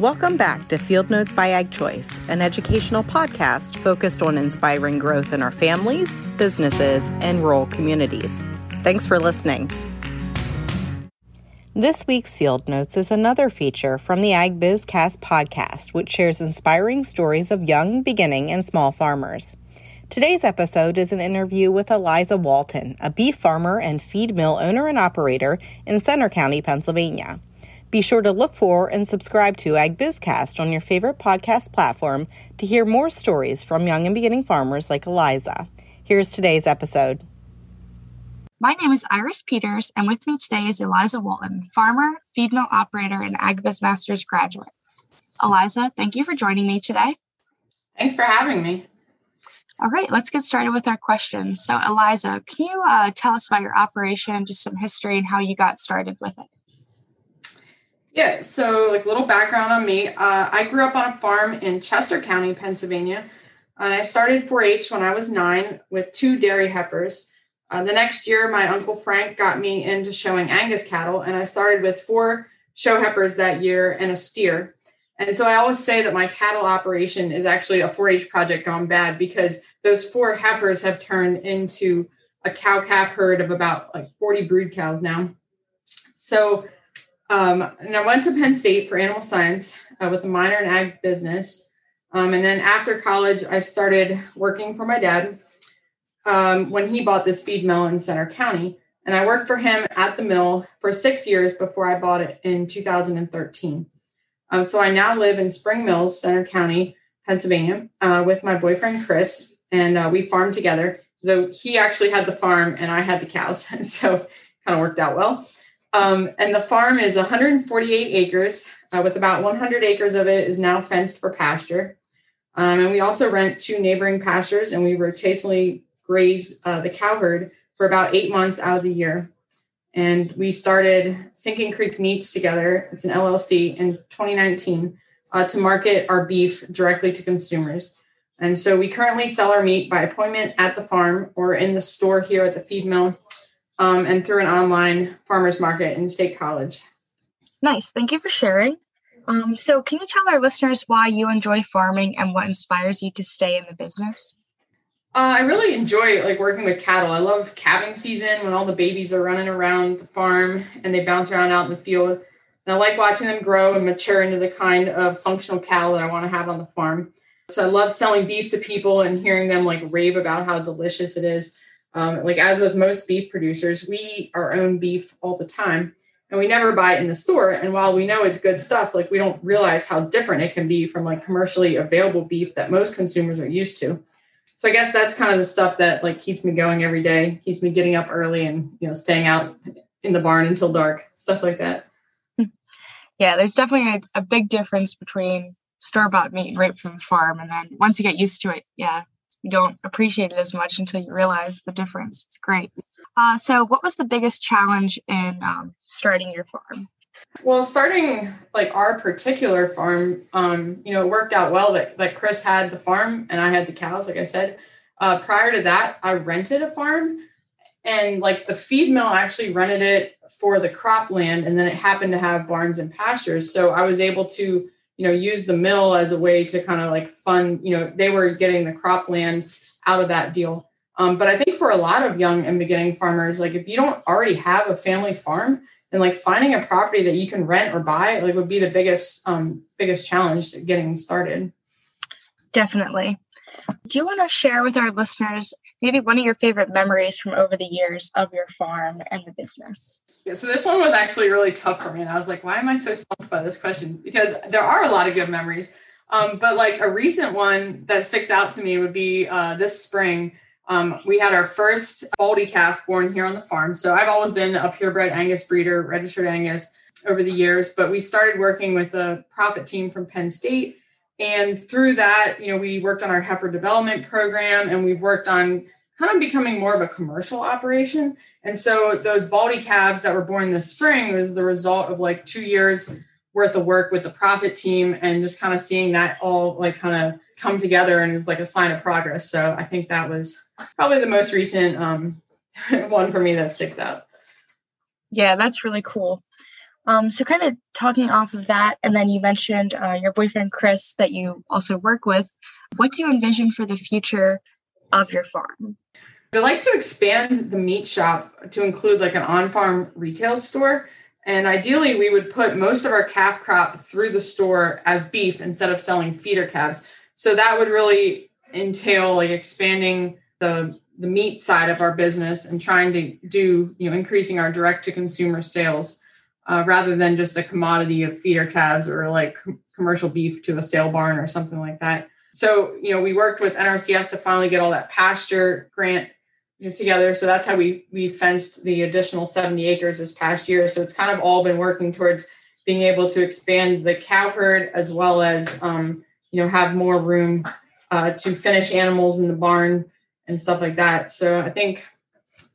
Welcome back to Field Notes by Ag Choice, an educational podcast focused on inspiring growth in our families, businesses, and rural communities. Thanks for listening. This week's Field Notes is another feature from the Ag Biz Cast podcast, which shares inspiring stories of young, beginning, and small farmers. Today's episode is an interview with Eliza Walton, a beef farmer and feed mill owner and operator in Centre County, Pennsylvania. Be sure to look for and subscribe to AgBizCast on your favorite podcast platform to hear more stories from young and beginning farmers like Eliza. Here's today's episode. My name is Iris Peters, and with me today is Eliza Walton, farmer, feed mill operator, and AgBiz Masters graduate. Eliza, thank you for joining me today. Thanks for having me. All right, let's get started with our questions. So, Eliza, can you uh, tell us about your operation, just some history, and how you got started with it? Yeah, so like little background on me. Uh, I grew up on a farm in Chester County, Pennsylvania. Uh, I started 4 H when I was nine with two dairy heifers. Uh, the next year, my uncle Frank got me into showing Angus cattle, and I started with four show heifers that year and a steer. And so I always say that my cattle operation is actually a 4 H project gone bad because those four heifers have turned into a cow calf herd of about like 40 brood cows now. So um, and I went to Penn State for animal science uh, with a minor in ag business. Um, and then after college, I started working for my dad um, when he bought this feed mill in Centre County. And I worked for him at the mill for six years before I bought it in 2013. Um, so I now live in Spring Mills, Centre County, Pennsylvania, uh, with my boyfriend Chris, and uh, we farm together. Though he actually had the farm and I had the cows, and so it kind of worked out well. Um, and the farm is 148 acres, uh, with about 100 acres of it is now fenced for pasture. Um, and we also rent two neighboring pastures, and we rotationally graze uh, the cow herd for about eight months out of the year. And we started Sinking Creek Meats together. It's an LLC in 2019 uh, to market our beef directly to consumers. And so we currently sell our meat by appointment at the farm or in the store here at the feed mill um, and through an online farmers market in State College. Nice. Thank you for sharing. Um, so, can you tell our listeners why you enjoy farming and what inspires you to stay in the business? Uh, I really enjoy like working with cattle. I love calving season when all the babies are running around the farm and they bounce around out in the field. And I like watching them grow and mature into the kind of functional cattle that I want to have on the farm. So I love selling beef to people and hearing them like rave about how delicious it is. Um, like as with most beef producers, we eat our own beef all the time and we never buy it in the store. And while we know it's good stuff, like we don't realize how different it can be from like commercially available beef that most consumers are used to. So I guess that's kind of the stuff that like keeps me going every day, keeps me getting up early and you know staying out in the barn until dark, stuff like that. Yeah, there's definitely a, a big difference between store bought meat right from the farm, and then once you get used to it, yeah, you don't appreciate it as much until you realize the difference. It's great. Uh, so, what was the biggest challenge in um, starting your farm? Well, starting like our particular farm, um, you know, it worked out well that, that Chris had the farm and I had the cows, like I said. Uh, prior to that, I rented a farm and like the feed mill actually rented it for the cropland and then it happened to have barns and pastures. So I was able to you know use the mill as a way to kind of like fund you know they were getting the cropland out of that deal. Um, but i think for a lot of young and beginning farmers like if you don't already have a family farm then like finding a property that you can rent or buy like would be the biggest um, biggest challenge getting started. Definitely. Do you want to share with our listeners maybe one of your favorite memories from over the years of your farm and the business yeah, so this one was actually really tough for me. And I was like, why am I so stumped by this question? Because there are a lot of good memories. Um, but like a recent one that sticks out to me would be uh, this spring. Um, we had our first Baldy calf born here on the farm. So I've always been a purebred Angus breeder, registered Angus over the years, but we started working with the profit team from Penn State. And through that, you know, we worked on our heifer development program and we've worked on kind of becoming more of a commercial operation. And so those baldy calves that were born this spring was the result of like two years worth of work with the profit team and just kind of seeing that all like kind of come together and it was like a sign of progress. So I think that was probably the most recent um, one for me that sticks out. Yeah, that's really cool. Um, so, kind of talking off of that, and then you mentioned uh, your boyfriend Chris that you also work with. What do you envision for the future of your farm? I'd like to expand the meat shop to include like an on farm retail store. And ideally, we would put most of our calf crop through the store as beef instead of selling feeder calves. So that would really entail like expanding the the meat side of our business and trying to do you know increasing our direct to consumer sales uh, rather than just a commodity of feeder calves or like commercial beef to a sale barn or something like that. So you know we worked with NRCS to finally get all that pasture grant you know, together. So that's how we we fenced the additional 70 acres this past year. So it's kind of all been working towards being able to expand the cow herd as well as um, you know have more room uh, to finish animals in the barn and stuff like that. So I think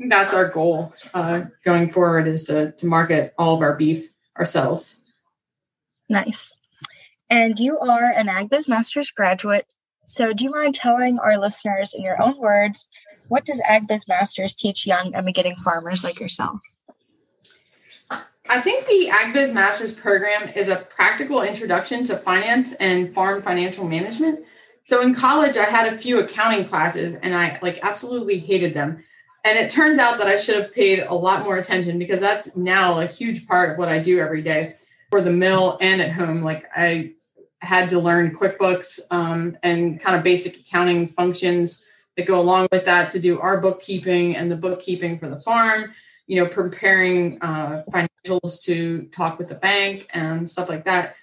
that's our goal uh, going forward is to to market all of our beef ourselves. Nice. And you are an AgBiz Masters graduate. So do you mind telling our listeners in your own words what does AgBiz Masters teach young beginning farmers like yourself? I think the AgBiz Masters program is a practical introduction to finance and farm financial management. So in college, I had a few accounting classes and I like absolutely hated them. And it turns out that I should have paid a lot more attention because that's now a huge part of what I do every day for the mill and at home. Like I had to learn QuickBooks um, and kind of basic accounting functions that go along with that to do our bookkeeping and the bookkeeping for the farm you know preparing uh, financials to talk with the bank and stuff like that.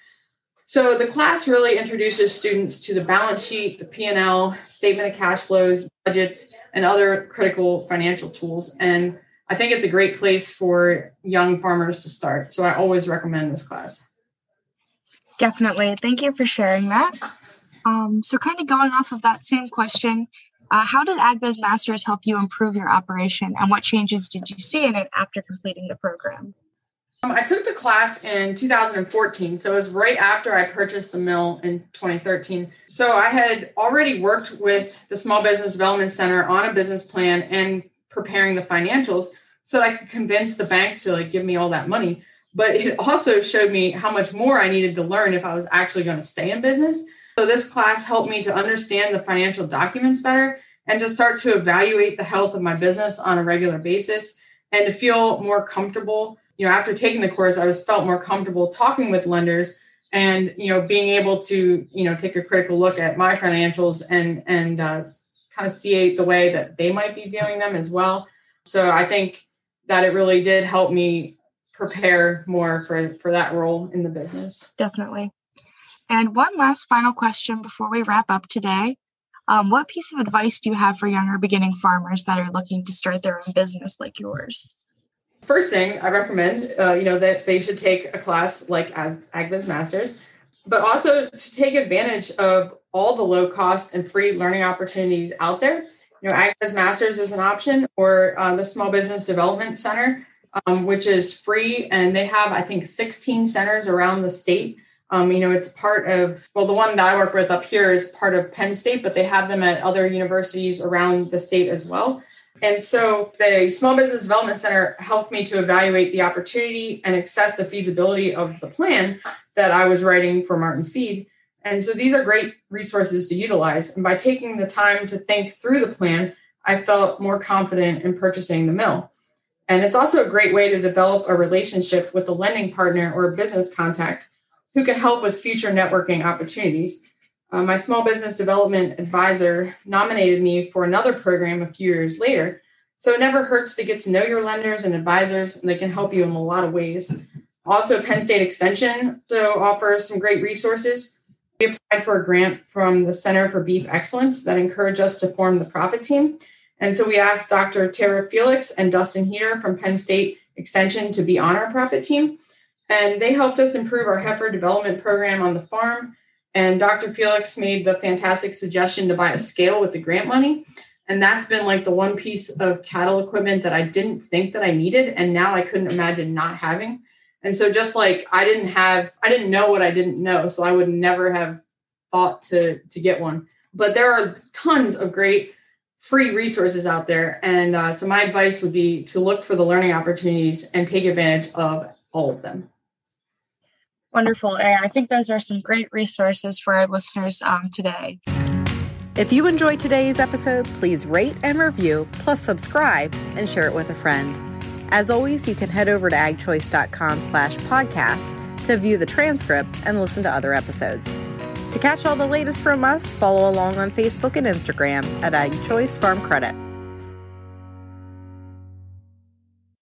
So the class really introduces students to the balance sheet the p&l statement of cash flows budgets and other critical financial tools. And i think it's a great place for young farmers to start. So i always recommend this class definitely thank you for sharing that um, so kind of going off of that same question uh, how did AgBiz Masters help you improve your operation, and what changes did you see in it after completing the program? Um, I took the class in 2014, so it was right after I purchased the mill in 2013. So I had already worked with the Small Business Development Center on a business plan and preparing the financials so that I could convince the bank to like give me all that money. But it also showed me how much more I needed to learn if I was actually going to stay in business. So this class helped me to understand the financial documents better and to start to evaluate the health of my business on a regular basis and to feel more comfortable. You know, after taking the course, I was felt more comfortable talking with lenders and you know being able to you know take a critical look at my financials and and uh, kind of see the way that they might be viewing them as well. So I think that it really did help me prepare more for for that role in the business. Definitely. And one last final question before we wrap up today. Um, what piece of advice do you have for younger beginning farmers that are looking to start their own business like yours? First thing I recommend, uh, you know, that they should take a class like AgBiz Masters, but also to take advantage of all the low cost and free learning opportunities out there. You know, AgBiz Masters is an option, or uh, the Small Business Development Center, um, which is free, and they have I think 16 centers around the state um, you know, it's part of, well, the one that I work with up here is part of Penn State, but they have them at other universities around the state as well. And so the Small Business Development Center helped me to evaluate the opportunity and assess the feasibility of the plan that I was writing for Martin Feed. And so these are great resources to utilize. And by taking the time to think through the plan, I felt more confident in purchasing the mill. And it's also a great way to develop a relationship with a lending partner or a business contact who can help with future networking opportunities. Uh, my small business development advisor nominated me for another program a few years later. So it never hurts to get to know your lenders and advisors, and they can help you in a lot of ways. Also, Penn State Extension so offers some great resources. We applied for a grant from the Center for Beef Excellence that encouraged us to form the profit team. And so we asked Dr. Tara Felix and Dustin Heater from Penn State Extension to be on our profit team. And they helped us improve our heifer development program on the farm. And Dr. Felix made the fantastic suggestion to buy a scale with the grant money. And that's been like the one piece of cattle equipment that I didn't think that I needed. And now I couldn't imagine not having. And so just like I didn't have, I didn't know what I didn't know. So I would never have thought to, to get one. But there are tons of great free resources out there. And uh, so my advice would be to look for the learning opportunities and take advantage of all of them. Wonderful. And I think those are some great resources for our listeners um, today. If you enjoyed today's episode, please rate and review, plus subscribe and share it with a friend. As always, you can head over to agchoice.com slash podcast to view the transcript and listen to other episodes. To catch all the latest from us, follow along on Facebook and Instagram at AgChoice Farm Credit.